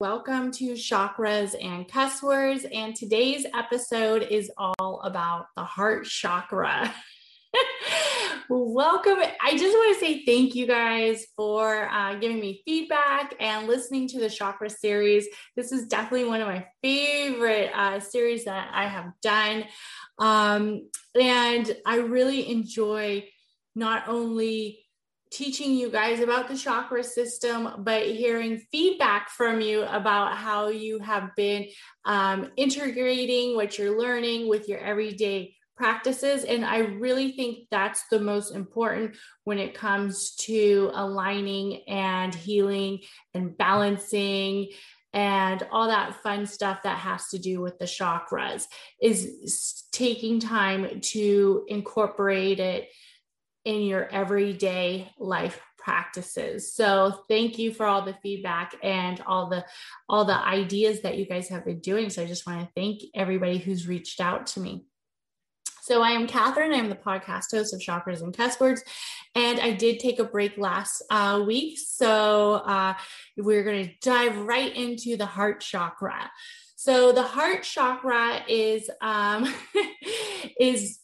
Welcome to Chakras and Cuss Words, and today's episode is all about the heart chakra. Welcome. I just want to say thank you guys for uh, giving me feedback and listening to the chakra series. This is definitely one of my favorite uh, series that I have done. Um, and I really enjoy not only teaching you guys about the chakra system, but hearing feedback from you about how you have been um, integrating what you're learning with your everyday practices. And I really think that's the most important when it comes to aligning and healing and balancing and all that fun stuff that has to do with the chakras is taking time to incorporate it in your everyday life practices. So thank you for all the feedback and all the all the ideas that you guys have been doing. So I just want to thank everybody who's reached out to me. So I am Catherine. I'm the podcast host of Chakras and Cuss Words, and I did take a break last uh, week. So uh, we're going to dive right into the heart chakra. So the heart chakra is um, is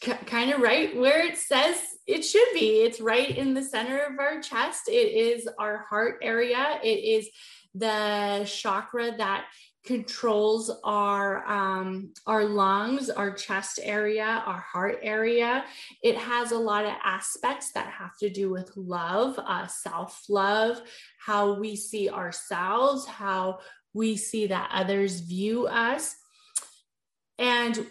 kind of right where it says it should be. It's right in the center of our chest. It is our heart area. It is the chakra that controls our um, our lungs, our chest area, our heart area. It has a lot of aspects that have to do with love, uh, self love, how we see ourselves, how we see that others view us, and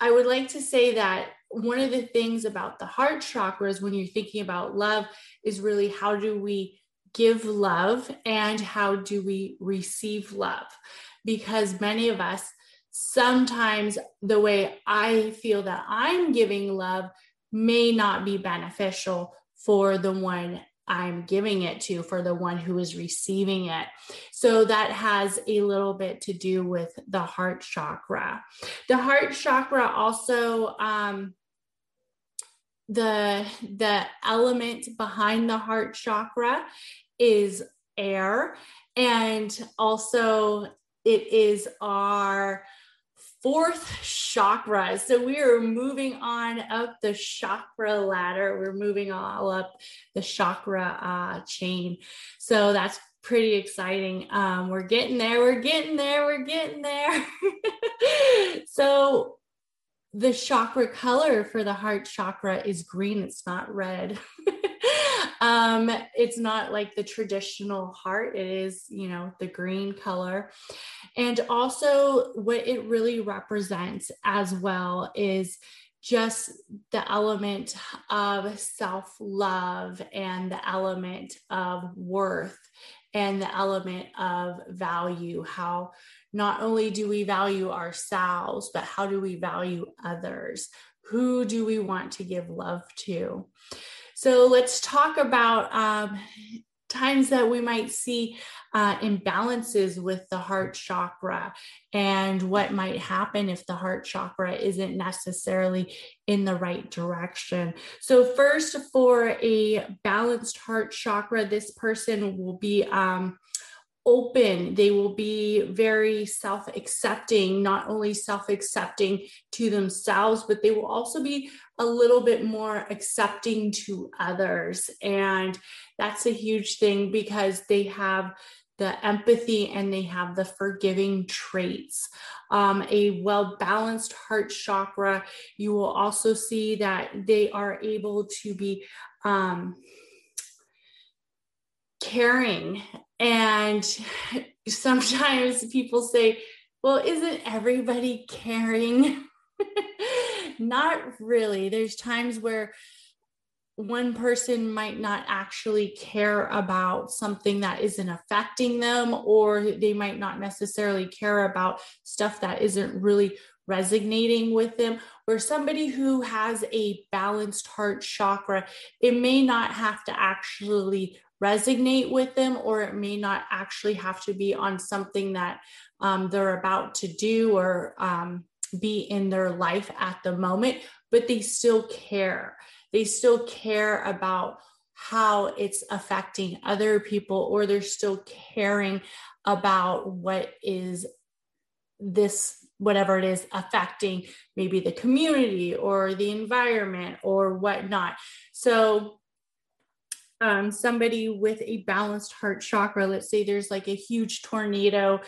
I would like to say that one of the things about the heart chakras when you're thinking about love is really how do we give love and how do we receive love? Because many of us, sometimes the way I feel that I'm giving love may not be beneficial for the one I'm giving it to for the one who is receiving it. So that has a little bit to do with the heart chakra. The heart chakra also, um, the the element behind the heart chakra is air and also it is our fourth chakra. So we are moving on up the chakra ladder. We're moving all up the chakra uh, chain. So that's pretty exciting. Um, we're getting there. We're getting there. We're getting there. so the chakra color for the heart chakra is green. It's not red. um, it's not like the traditional heart. It is, you know, the green color. And also, what it really represents as well is just the element of self love and the element of worth and the element of value. How not only do we value ourselves, but how do we value others? Who do we want to give love to? So let's talk about um, times that we might see uh, imbalances with the heart chakra and what might happen if the heart chakra isn't necessarily in the right direction. So, first, for a balanced heart chakra, this person will be. Um, open. They will be very self accepting, not only self accepting to themselves, but they will also be a little bit more accepting to others. And that's a huge thing because they have the empathy and they have the forgiving traits. Um, a well balanced heart chakra, you will also see that they are able to be um, caring. And sometimes people say, well, isn't everybody caring? Not really. There's times where one person might not actually care about something that isn't affecting them, or they might not necessarily care about stuff that isn't really resonating with them. Or somebody who has a balanced heart chakra, it may not have to actually resonate with them, or it may not actually have to be on something that um, they're about to do or um, be in their life at the moment, but they still care. They still care about how it's affecting other people or they're still caring about what is this whatever it is affecting maybe the community or the environment or whatnot. So um, somebody with a balanced heart chakra let's say there's like a huge tornado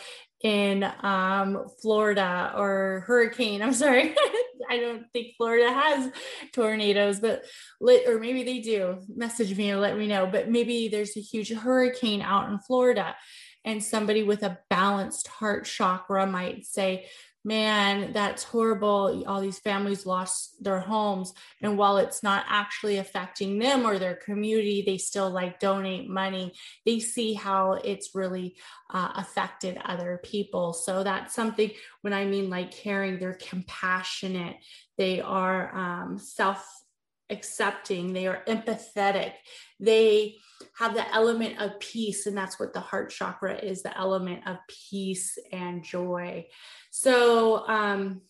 in um, Florida or hurricane. I'm sorry, I don't think Florida has tornadoes, but let, or maybe they do. Message me or let me know. But maybe there's a huge hurricane out in Florida, and somebody with a balanced heart chakra might say, man, that's horrible. All these families lost their homes. And while it's not actually affecting them or their community, they still like donate money. They see how it's really uh, affected other people. So that's something when I mean like caring, they're compassionate, they are um, self accepting, they are empathetic, they have the element of peace. And that's what the heart chakra is the element of peace and joy. So, um,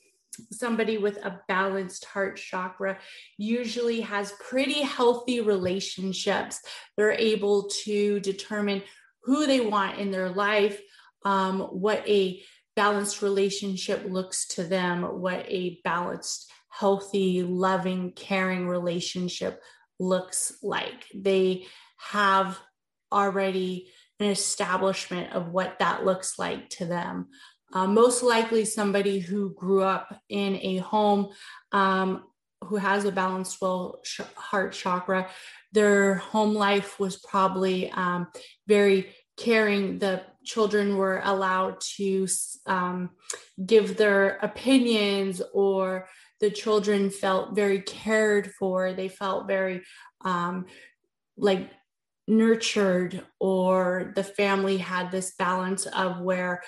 somebody with a balanced heart chakra usually has pretty healthy relationships. They're able to determine who they want in their life, um, what a balanced relationship looks to them, what a balanced, healthy, loving, caring relationship looks like. They have already an establishment of what that looks like to them. Uh, most likely, somebody who grew up in a home um, who has a balanced well sh- heart chakra, their home life was probably um, very caring. The children were allowed to um, give their opinions, or the children felt very cared for. They felt very um, like nurtured, or the family had this balance of where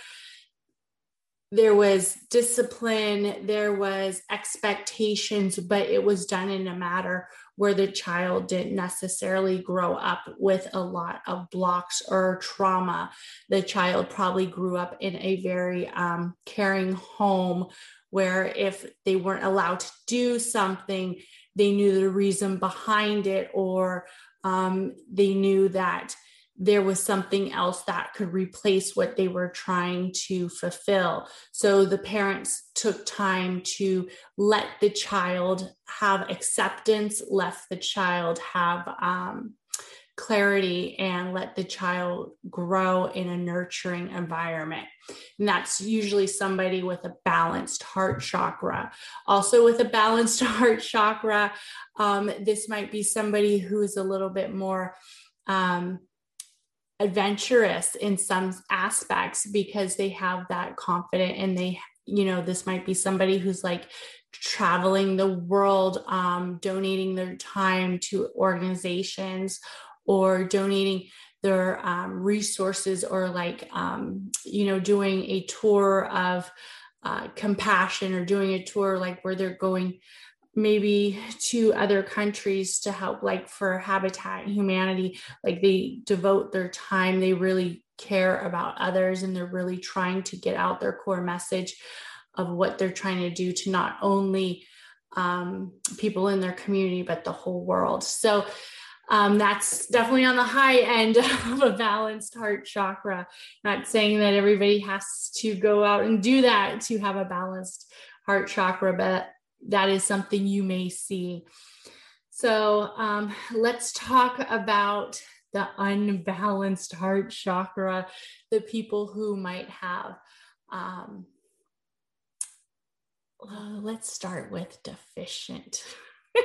there was discipline, there was expectations, but it was done in a matter where the child didn't necessarily grow up with a lot of blocks or trauma. The child probably grew up in a very um, caring home where if they weren't allowed to do something, they knew the reason behind it, or um, they knew that there was something else that could replace what they were trying to fulfill. So the parents took time to let the child have acceptance, let the child have um, clarity, and let the child grow in a nurturing environment. And that's usually somebody with a balanced heart chakra. Also, with a balanced heart chakra, um, this might be somebody who's a little bit more. Um, adventurous in some aspects because they have that confident and they you know this might be somebody who's like traveling the world um, donating their time to organizations or donating their um, resources or like um, you know doing a tour of uh, compassion or doing a tour like where they're going maybe to other countries to help like for habitat humanity like they devote their time they really care about others and they're really trying to get out their core message of what they're trying to do to not only um, people in their community but the whole world. So um, that's definitely on the high end of a balanced heart chakra. Not saying that everybody has to go out and do that to have a balanced heart chakra but that is something you may see. So um, let's talk about the unbalanced heart chakra, the people who might have, um, uh, let's start with deficient.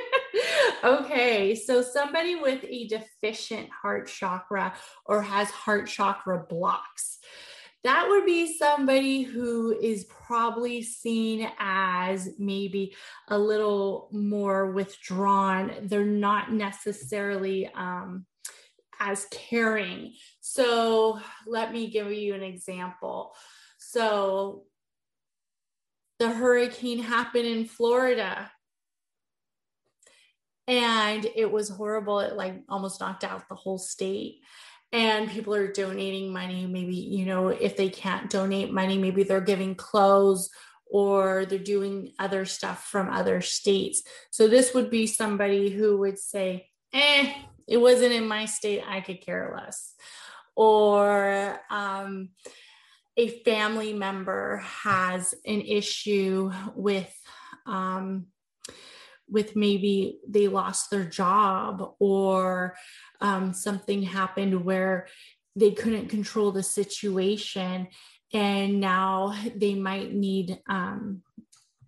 okay, so somebody with a deficient heart chakra or has heart chakra blocks that would be somebody who is probably seen as maybe a little more withdrawn. They're not necessarily um, as caring. So let me give you an example. So the hurricane happened in Florida and it was horrible. It like almost knocked out the whole state and people are donating money maybe you know if they can't donate money maybe they're giving clothes or they're doing other stuff from other states. So this would be somebody who would say eh it wasn't in my state i could care less. Or um, a family member has an issue with um, with maybe they lost their job or um, something happened where they couldn't control the situation and now they might need um,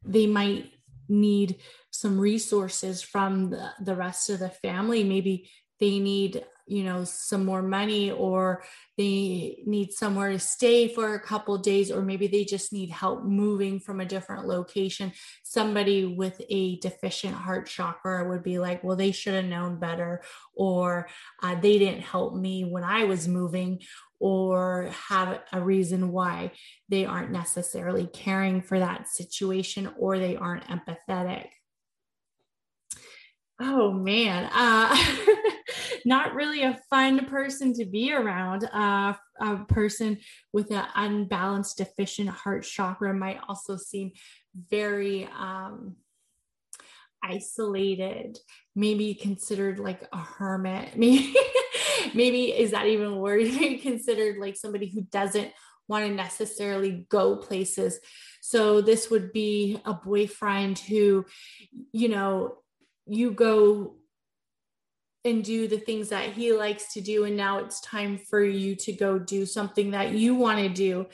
they might need some resources from the, the rest of the family. Maybe they need you know some more money or they need somewhere to stay for a couple days or maybe they just need help moving from a different location. Somebody with a deficient heart chakra would be like well they should have known better or uh, they didn't help me when i was moving or have a reason why they aren't necessarily caring for that situation or they aren't empathetic. Oh man. Uh, not really a fun person to be around. Uh, a person with an unbalanced deficient heart chakra might also seem very um, isolated maybe considered like a hermit. Maybe maybe is that even a word? Maybe considered like somebody who doesn't want to necessarily go places. So this would be a boyfriend who you know you go and do the things that he likes to do and now it's time for you to go do something that you want to do.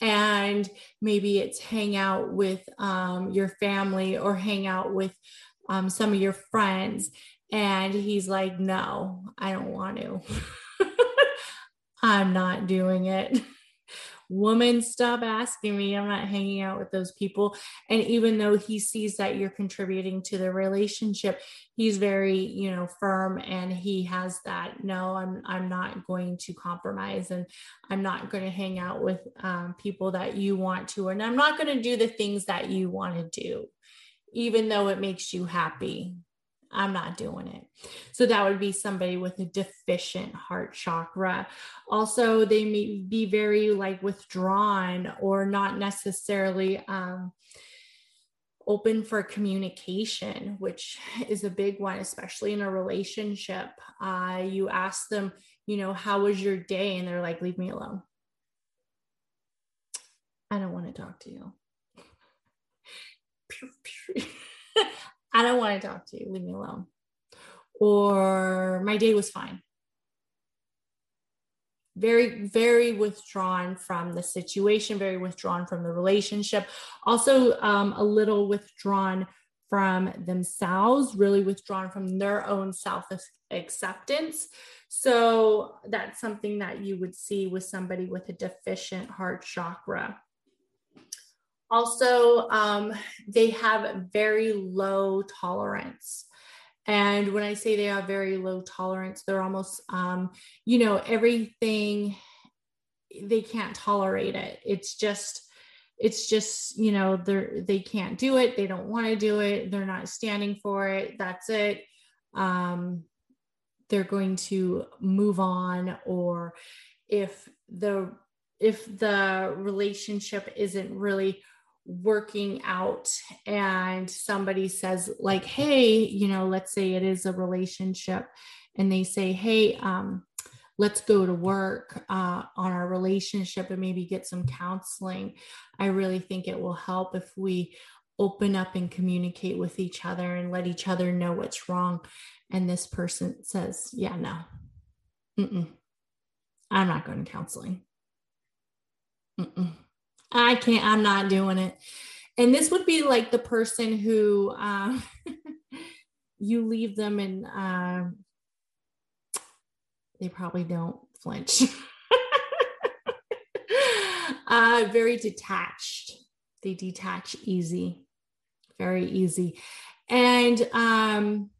And maybe it's hang out with um, your family or hang out with um, some of your friends. And he's like no i don't want to. I'm not doing it woman, stop asking me. I'm not hanging out with those people. And even though he sees that you're contributing to the relationship, he's very, you know, firm and he has that, no, I'm, I'm not going to compromise and I'm not going to hang out with um, people that you want to, and I'm not going to do the things that you want to do, even though it makes you happy. I'm not doing it. So that would be somebody with a deficient heart chakra. Also, they may be very like withdrawn or not necessarily um, open for communication, which is a big one, especially in a relationship. Uh, you ask them, you know, how was your day? And they're like, leave me alone. I don't want to talk to you. I don't want to talk to you. Leave me alone. Or my day was fine. Very, very withdrawn from the situation, very withdrawn from the relationship. Also, um, a little withdrawn from themselves, really withdrawn from their own self acceptance. So, that's something that you would see with somebody with a deficient heart chakra. Also, um, they have very low tolerance. And when I say they have very low tolerance, they're almost, um, you know, everything, they can't tolerate it. It's just, it's just, you know, they're, they can't do it. They don't want to do it. They're not standing for it. That's it. Um, they're going to move on or if the if the relationship isn't really working out and somebody says like hey you know let's say it is a relationship and they say hey um, let's go to work uh, on our relationship and maybe get some counseling i really think it will help if we open up and communicate with each other and let each other know what's wrong and this person says yeah no Mm-mm. I'm not going to counseling. Mm-mm. I can't, I'm not doing it. And this would be like the person who uh, you leave them and uh, they probably don't flinch. uh, very detached. They detach easy, very easy. And um,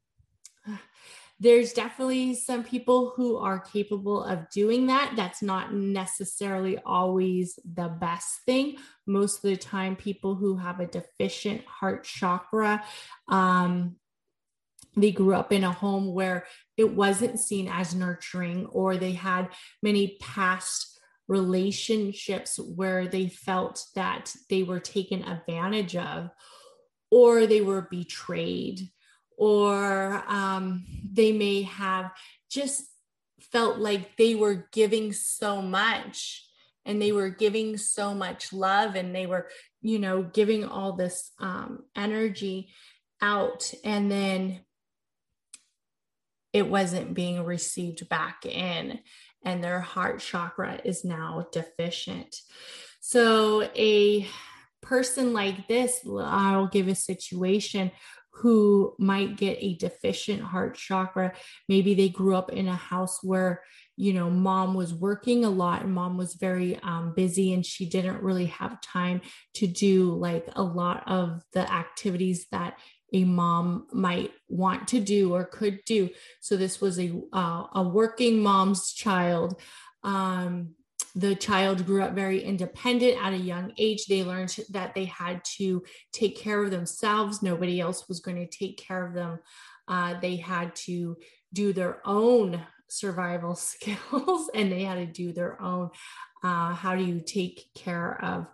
there's definitely some people who are capable of doing that. That's not necessarily always the best thing. Most of the time, people who have a deficient heart chakra, um, they grew up in a home where it wasn't seen as nurturing, or they had many past relationships where they felt that they were taken advantage of, or they were betrayed or um, they may have just felt like they were giving so much and they were giving so much love and they were you know giving all this um, energy out. And then it wasn't being received back in and their heart chakra is now deficient. So a person like this i'll give a situation who might get a deficient heart chakra. Maybe they grew up in a house where, you know, mom was working a lot and mom was very um, busy and she didn't really have time to do like a lot of the activities that a mom might want to do or could do. So this was a uh, a working mom's child. Um, the child grew up very independent at a young age. They learned that they had to take care of themselves. Nobody else was going to take care of them. Uh, they had to do their own survival skills and they had to do their own uh, how do you take care of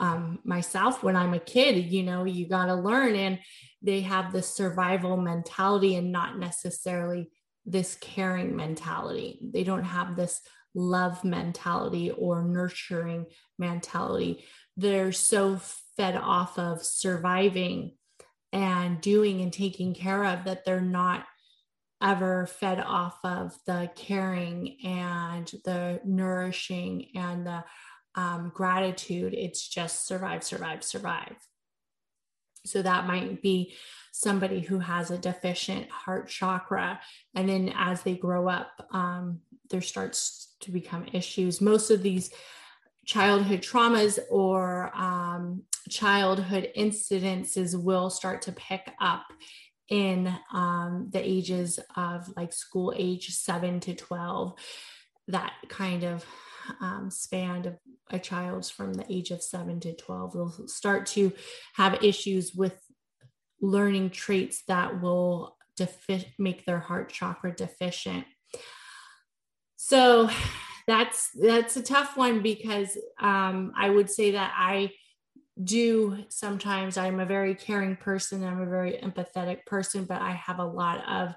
um, myself when I'm a kid? You know, you got to learn. And they have this survival mentality and not necessarily this caring mentality. They don't have this love mentality or nurturing mentality. They're so fed off of surviving and doing and taking care of that they're not ever fed off of the caring and the nourishing and the um, gratitude. It's just survive, survive, survive. So that might be somebody who has a deficient heart chakra. And then as they grow up, um, there starts to become issues. Most of these childhood traumas or um, childhood incidences will start to pick up in um, the ages of like school age 7 to 12 that kind of um, span of a child's from the age of 7 to 12 they'll start to have issues with learning traits that will defi- make their heart chakra deficient so that's that's a tough one because um, I would say that I do sometimes I'm a very caring person. I'm a very empathetic person, but I have a lot of,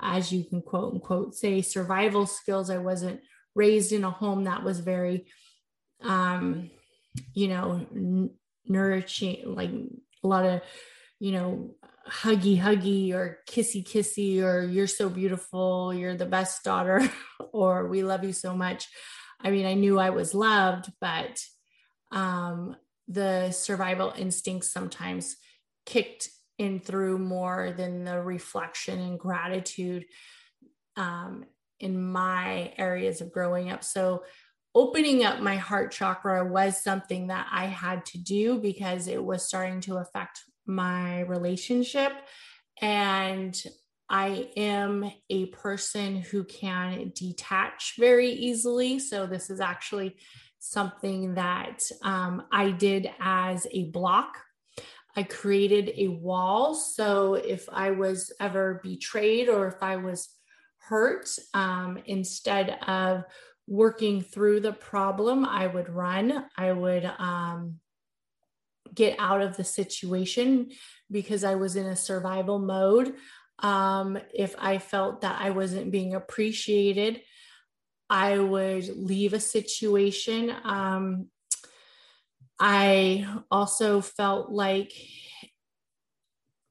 as you can quote unquote say, survival skills. I wasn't raised in a home that was very, um, you know, n- nourishing, like a lot of, you know, huggy huggy or kissy kissy or you're so beautiful you're the best daughter or we love you so much. I mean i knew i was loved but um, the survival instincts sometimes kicked in through more than the reflection and gratitude um, in my areas of growing up. So opening up my heart chakra was something that i had to do because it was starting to affect my relationship. And I am a person who can detach very easily. So, this is actually something that um, I did as a block. I created a wall. So, if I was ever betrayed or if I was hurt, um, instead of working through the problem, I would run. I would um, get out of the situation because I was in a survival mode. Um, if I felt that I wasn't being appreciated, I would leave a situation. Um, I also felt like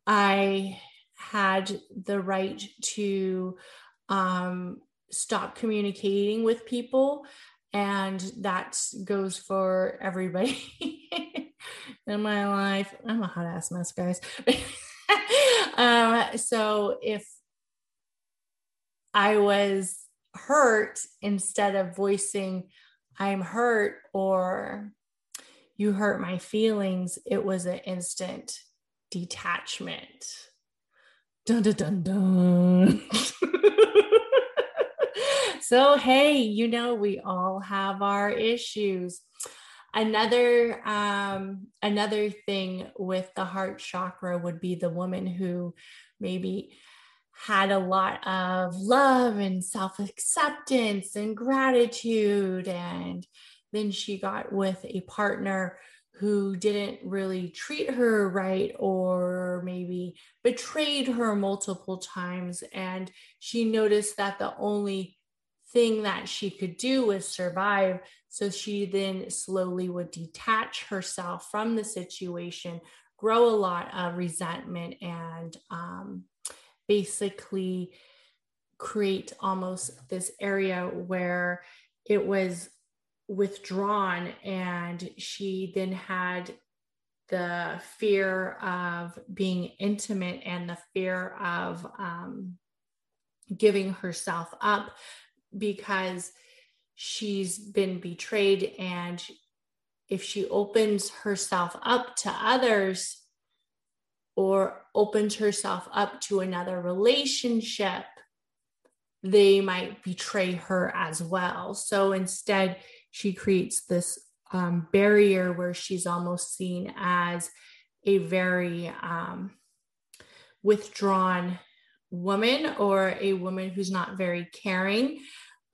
I had the right to um, stop communicating with people. And that goes for everybody in my life. I'm a hot ass mess, guys. um, so if I was hurt instead of voicing, I'm hurt or you hurt my feelings, it was an instant detachment. Dun dun dun dun. so, hey, you know, we all have our issues. Another um, another thing with the heart chakra would be the woman who maybe had a lot of love and self acceptance and gratitude. And then she got with a partner who didn't really treat her right or maybe betrayed her multiple times. And she noticed that the only thing that she could do was survive. So she then slowly would detach herself from the situation, grow a lot of resentment, and um, basically create almost this area where it was withdrawn and she then had the fear of being intimate and the fear of um, giving herself up because she's been betrayed and if she opens herself up to others or opens herself up to another relationship they might betray her as well. So instead she creates this um, barrier where she's almost seen as a very um, withdrawn woman or a woman who's not very caring.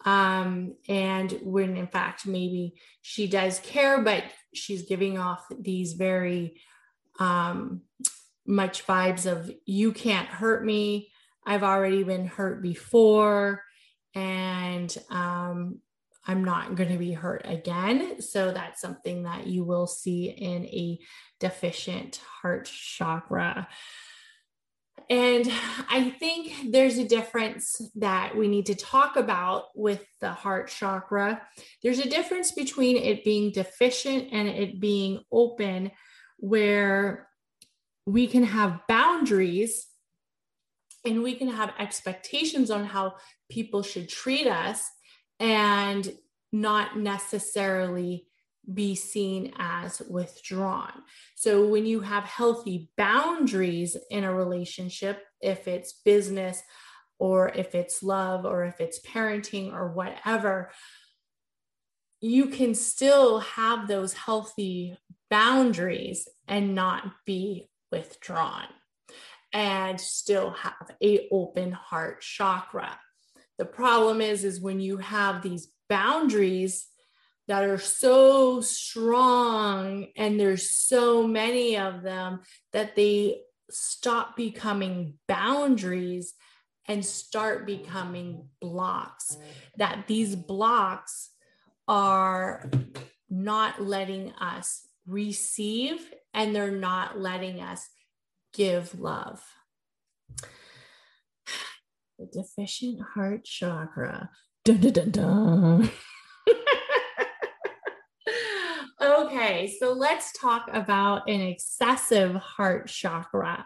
Um, and when in fact, maybe she does care, but she's giving off these very um, much vibes of, you can't hurt me. I've already been hurt before. And um, I'm not going to be hurt again. So that's something that you will see in a deficient heart chakra. And I think there's a difference that we need to talk about with the heart chakra. There's a difference between it being deficient and it being open, where we can have boundaries and we can have expectations on how people should treat us and not necessarily be seen as withdrawn. So when you have healthy boundaries in a relationship, if it's business or if it's love or if it's parenting or whatever, you can still have those healthy boundaries and not be withdrawn and still have a open heart chakra the problem is is when you have these boundaries that are so strong and there's so many of them that they stop becoming boundaries and start becoming blocks that these blocks are not letting us receive and they're not letting us give love the deficient heart chakra. Dun, dun, dun. okay, so let's talk about an excessive heart chakra.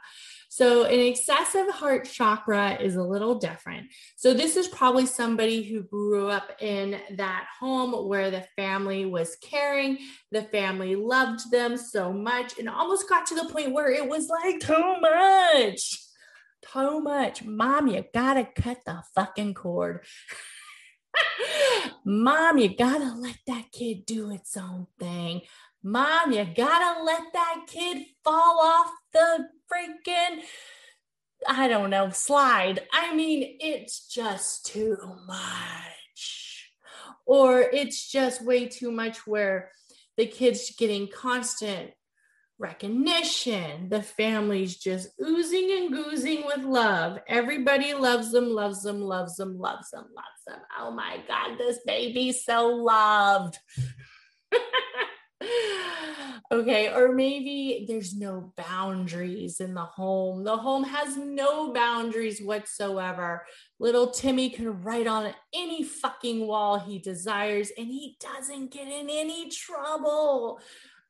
So, an excessive heart chakra is a little different. So, this is probably somebody who grew up in that home where the family was caring, the family loved them so much, and almost got to the point where it was like too much too much. Mom, you gotta cut the fucking cord. Mom, you gotta let that kid do its own thing. Mom, you gotta let that kid fall off the freaking, I don't know, slide. I mean, it's just too much. Or it's just way too much where the kid's getting constant recognition. The family's just oozing and goozing with love. Everybody loves them, loves them, loves them, loves them, loves them. Oh my God, this baby's so loved. Okay. Or maybe there's no boundaries in the home. The home has no boundaries whatsoever. Little Timmy can write on any fucking wall he desires and he doesn't get in any trouble.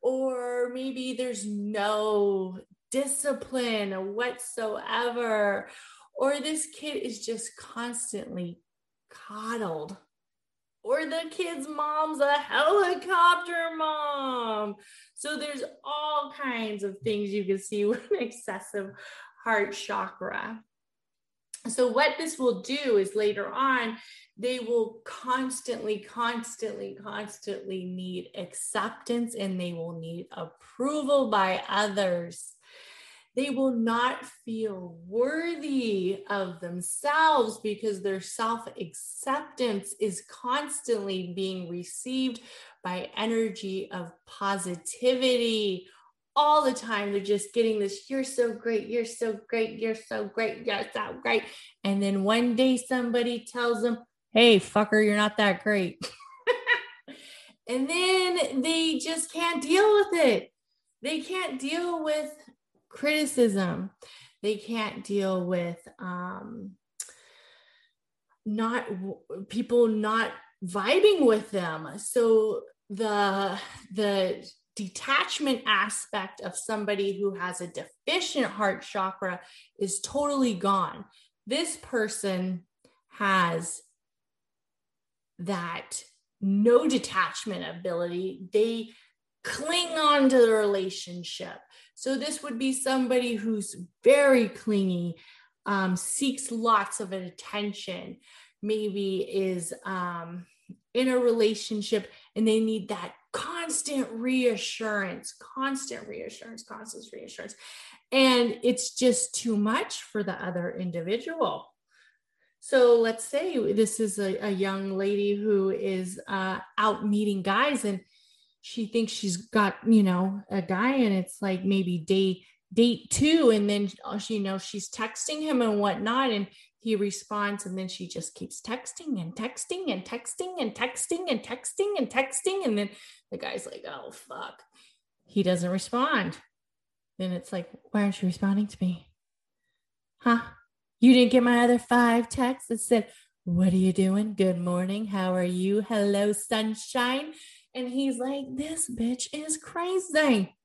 Or maybe there's no discipline whatsoever. Or this kid is just constantly coddled or the kid's mom's a helicopter mom. So there's all kinds of things you can see with excessive heart chakra. So, what this will do is later on, they will constantly, constantly, constantly need acceptance and they will need approval by others they will not feel worthy of themselves because their self acceptance is constantly being received by energy of positivity all the time. They're just getting this, you're so great, you're so great, you're so great, you're so great. And then one day somebody tells them, hey, fucker, you're not that great. and then they just can't deal with it. They can't deal with criticism. They can't deal with um, not people not vibing with them. So the the detachment aspect of somebody who has a deficient heart chakra is totally gone. This person has that no detachment ability. They cling on to the relationship. So this would be somebody who's very clingy, um, seeks lots of attention, maybe is um, in a relationship and they need that constant reassurance, constant reassurance, constant reassurance. And it's just too much for the other individual. So let's say this is a, a young lady who is uh, out meeting guys and she thinks she's got you know a guy and it's like maybe day date two and then she you know she's texting him and whatnot and he responds and then she just keeps texting and texting and texting and texting and texting and texting and then the guy's like oh fuck. He doesn't respond. Then it's like why aren't you responding to me? Huh you didn't get my other five texts that said what are you doing good morning how are you hello sunshine and he's like, this bitch is crazy.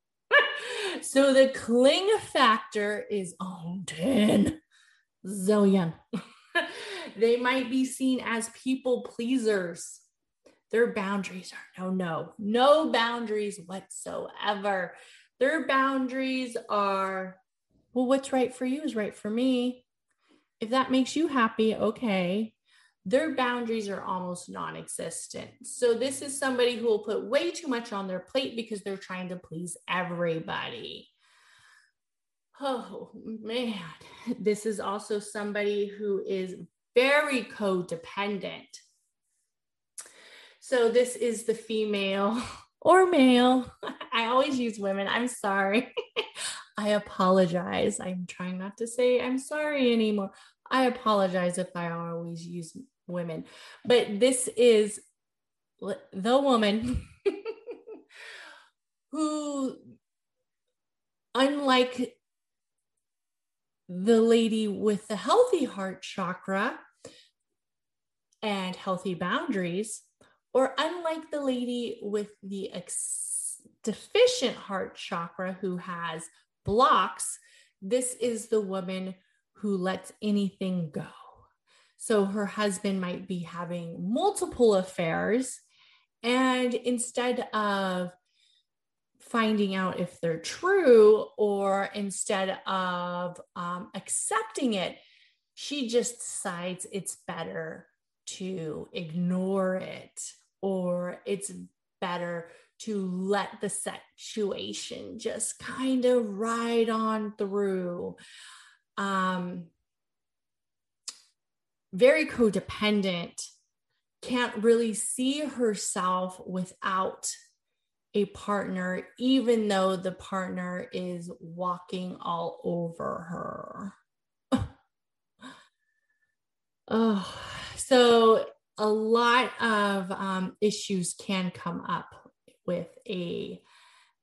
so the cling factor is on 10 zillion. they might be seen as people pleasers. Their boundaries are no, no, no boundaries whatsoever. Their boundaries are, well, what's right for you is right for me. If that makes you happy, okay their boundaries are almost non existent. So, this is somebody who will put way too much on their plate because they're trying to please everybody. Oh man, this is also somebody who is very codependent. So, this is the female or male. I always use women. I'm sorry. I apologize. I'm trying not to say I'm sorry anymore. I apologize if I always use women, but this is the woman who, unlike the lady with the healthy heart chakra and healthy boundaries, or unlike the lady with the ex- deficient heart chakra who has blocks, this is the woman who lets anything go. So her husband might be having multiple affairs. And instead of finding out if they're true or instead of um, accepting it, she just decides it's better to ignore it or it's better to let the situation just kind of ride on through. Um, very codependent, can't really see herself without a partner, even though the partner is walking all over her. oh, so a lot of um, issues can come up with a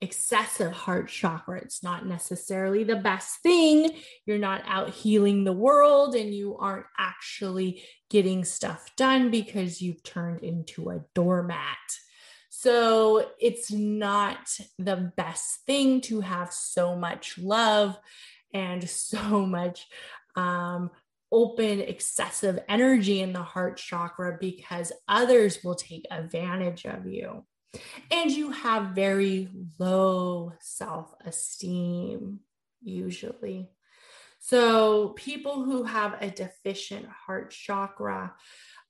excessive heart chakra. It's not necessarily the best thing. You're not out healing the world and you aren't actually getting stuff done because you've turned into a doormat. So it's not the best thing to have so much love and so much um, open, excessive energy in the heart chakra because others will take advantage of you. And you have very low self esteem, usually. So, people who have a deficient heart chakra,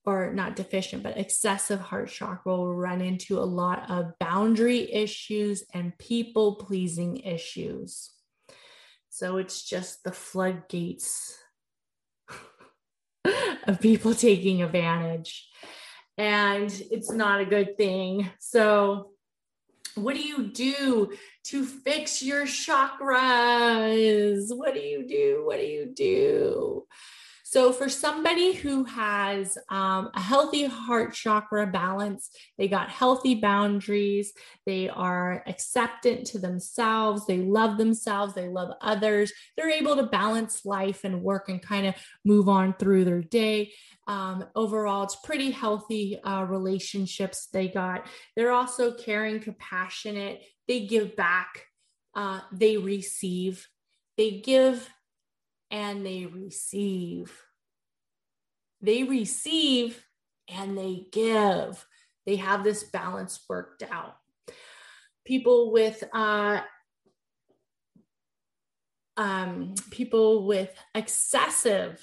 or not deficient, but excessive heart chakra, will run into a lot of boundary issues and people pleasing issues. So, it's just the floodgates of people taking advantage. And it's not a good thing. So, what do you do to fix your chakras? What do you do? What do you do? So, for somebody who has um, a healthy heart chakra balance, they got healthy boundaries, they are acceptant to themselves, they love themselves, they love others, they're able to balance life and work and kind of move on through their day. Um, overall, it's pretty healthy uh, relationships they got. They're also caring, compassionate, they give back, uh, they receive, they give and they receive. They receive and they give. They have this balance worked out. People with uh, um, people with excessive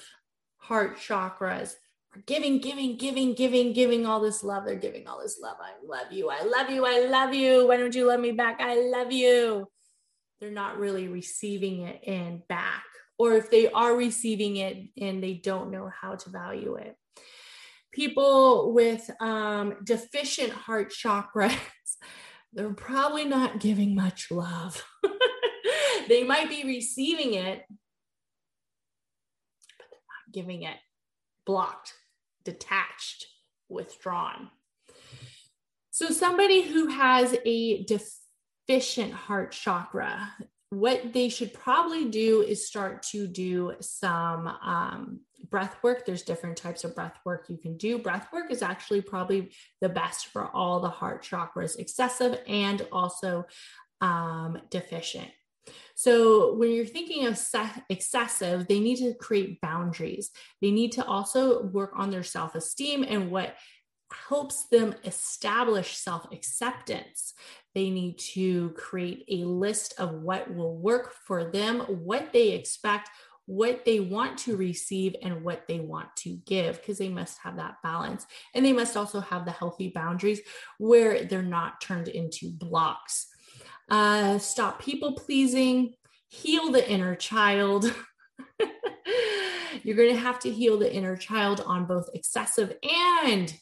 heart chakras are giving, giving, giving, giving, giving all this love. They're giving all this love. I love you. I love you. I love you. Why don't you love me back? I love you. They're not really receiving it in back or if they are receiving it and they don't know how to value it. People with um, deficient heart chakras, they're probably not giving much love. they might be receiving it, but they're not giving it blocked, detached, withdrawn. So, somebody who has a deficient heart chakra, what they should probably do is start to do some um, breath work. There's different types of breath work you can do. Breath work is actually probably the best for all the heart chakras, excessive and also um, deficient. So, when you're thinking of excessive, they need to create boundaries. They need to also work on their self esteem and what helps them establish self acceptance. They need to create a list of what will work for them, what they expect, what they want to receive, and what they want to give, because they must have that balance. And they must also have the healthy boundaries where they're not turned into blocks. Uh, stop people pleasing, heal the inner child. You're going to have to heal the inner child on both excessive and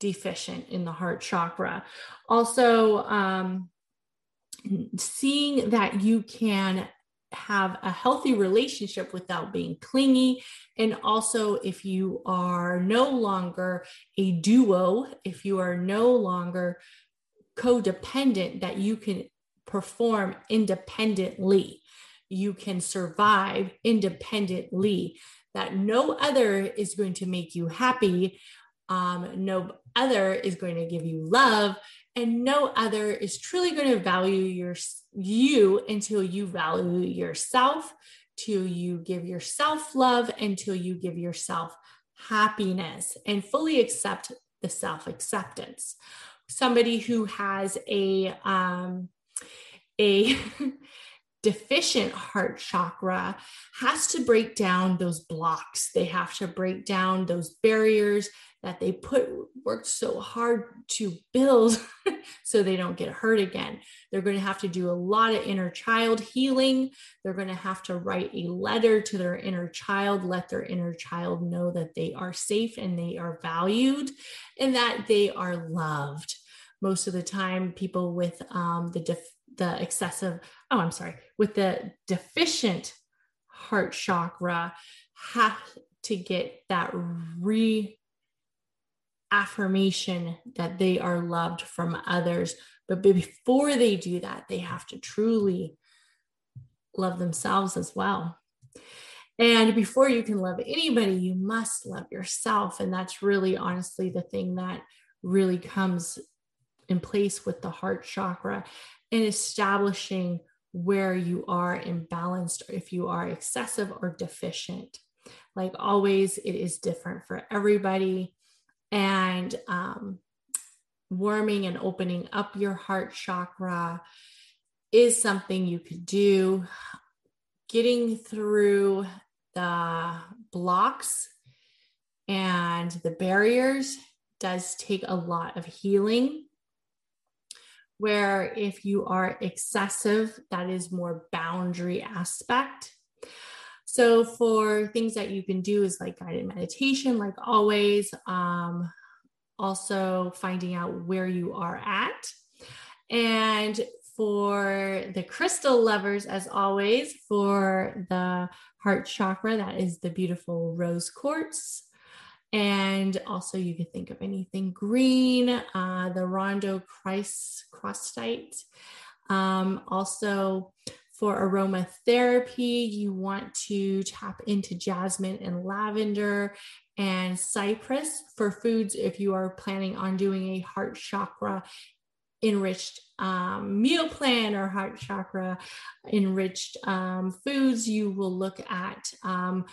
deficient in the heart chakra. Also, um, seeing that you can have a healthy relationship without being clingy. And also, if you are no longer a duo, if you are no longer codependent, that you can perform independently, you can survive independently, that no other is going to make you happy um, no other is going to give you love, and no other is truly going to value your you until you value yourself, till you give yourself love, until you give yourself happiness and fully accept the self acceptance. Somebody who has a um, a deficient heart chakra has to break down those blocks. They have to break down those barriers that they put worked so hard to build so they don't get hurt again. They're going to have to do a lot of inner child healing. They're going to have to write a letter to their inner child, let their inner child know that they are safe and they are valued and that they are loved. Most of the time, people with um, the def- the excessive, oh, I'm sorry, with the deficient heart chakra have to get that re affirmation that they are loved from others. But before they do that, they have to truly love themselves as well. And before you can love anybody, you must love yourself. And that's really honestly the thing that really comes in place with the heart chakra and establishing where you are imbalanced if you are excessive or deficient. Like always, it is different for everybody. And um, warming and opening up your heart chakra is something you could do. Getting through the blocks and the barriers does take a lot of healing. Where if you are excessive, that is more boundary aspect. So, for things that you can do is like guided meditation, like always, um, also finding out where you are at. And for the crystal lovers, as always, for the heart chakra, that is the beautiful rose quartz. And also, you could think of anything green, uh, the Rondo Christ crostite. Um, also, for aromatherapy, you want to tap into jasmine and lavender and cypress. For foods, if you are planning on doing a heart chakra enriched um, meal plan or heart chakra enriched um, foods, you will look at um,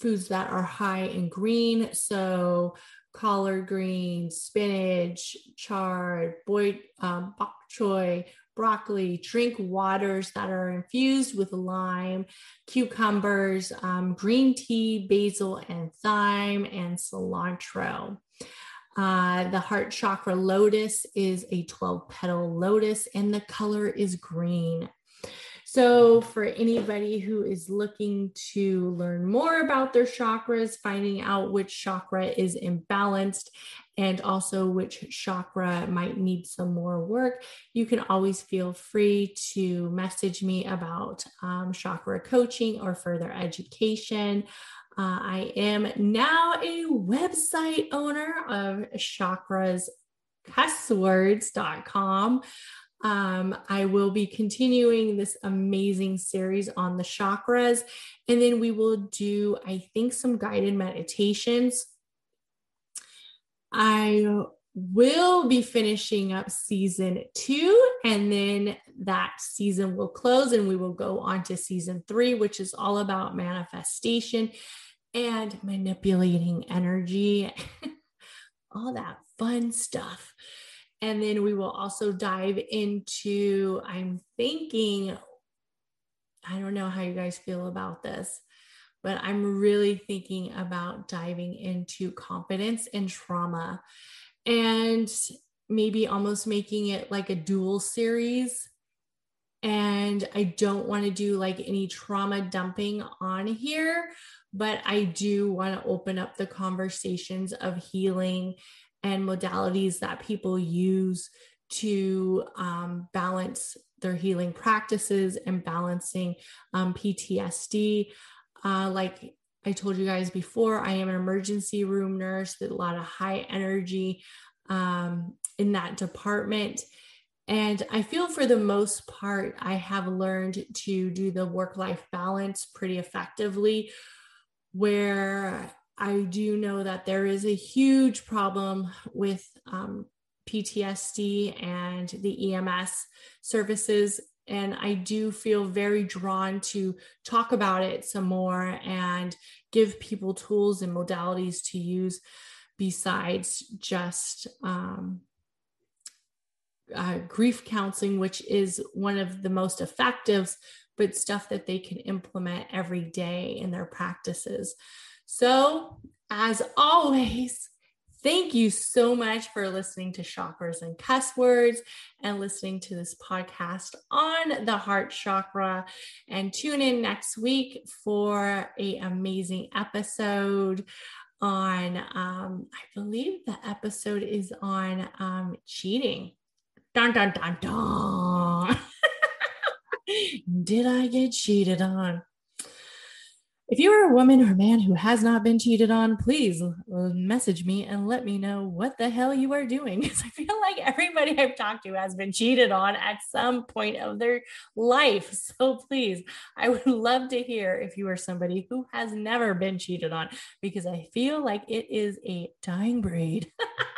foods that are high in green. So collard greens, spinach, chard, boy, um, bok choy, broccoli, drink waters that are infused with lime, cucumbers, um, green tea, basil, and thyme, and cilantro. Uh, the heart chakra lotus is a 12 petal lotus, and the color is green. So, for anybody who is looking to learn more about their chakras, finding out which chakra is imbalanced and also which chakra might need some more work, you can always feel free to message me about um, chakra coaching or further education. Uh, I am now a website owner of chakrascusswords.com. Um, I will be continuing this amazing series on the chakras, and then we will do, I think, some guided meditations. I will be finishing up season two, and then that season will close, and we will go on to season three, which is all about manifestation and manipulating energy, all that fun stuff. And then we will also dive into, I'm thinking, I don't know how you guys feel about this, but I'm really thinking about diving into confidence and trauma and maybe almost making it like a dual series. And I don't want to do like any trauma dumping on here, but I do want to open up the conversations of healing and modalities that people use to um, balance their healing practices and balancing um, PTSD. Uh, like I told you guys before, I am an emergency room nurse with a lot of high energy um, in that department. And I feel for the most part, I have learned to do the work life balance pretty effectively, where I do know that there is a huge problem with um, PTSD and the EMS services. And I do feel very drawn to talk about it some more and give people tools and modalities to use besides just um, uh, grief counseling, which is one of the most effective, but stuff that they can implement every day in their practices. So, as always, thank you so much for listening to Chakras and Cuss Words and listening to this podcast on the heart chakra. And tune in next week for a amazing episode on um i believe the episode is on um cheating. Dun dun dun dun. Did i get cheated on if you are a woman or a man who has not been cheated on, please message me and let me know what the hell you are doing. Because I feel like everybody I've talked to has been cheated on at some point of their life. So please, I would love to hear if you are somebody who has never been cheated on, because I feel like it is a dying breed.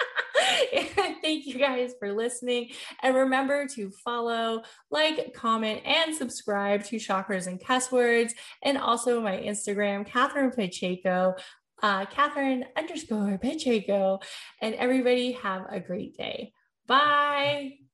Thank you guys for listening. And remember to follow, like, comment, and subscribe to Chakras and Cuss Words, and also my Instagram, Catherine Pacheco, uh, Catherine underscore Pacheco. And everybody have a great day. Bye.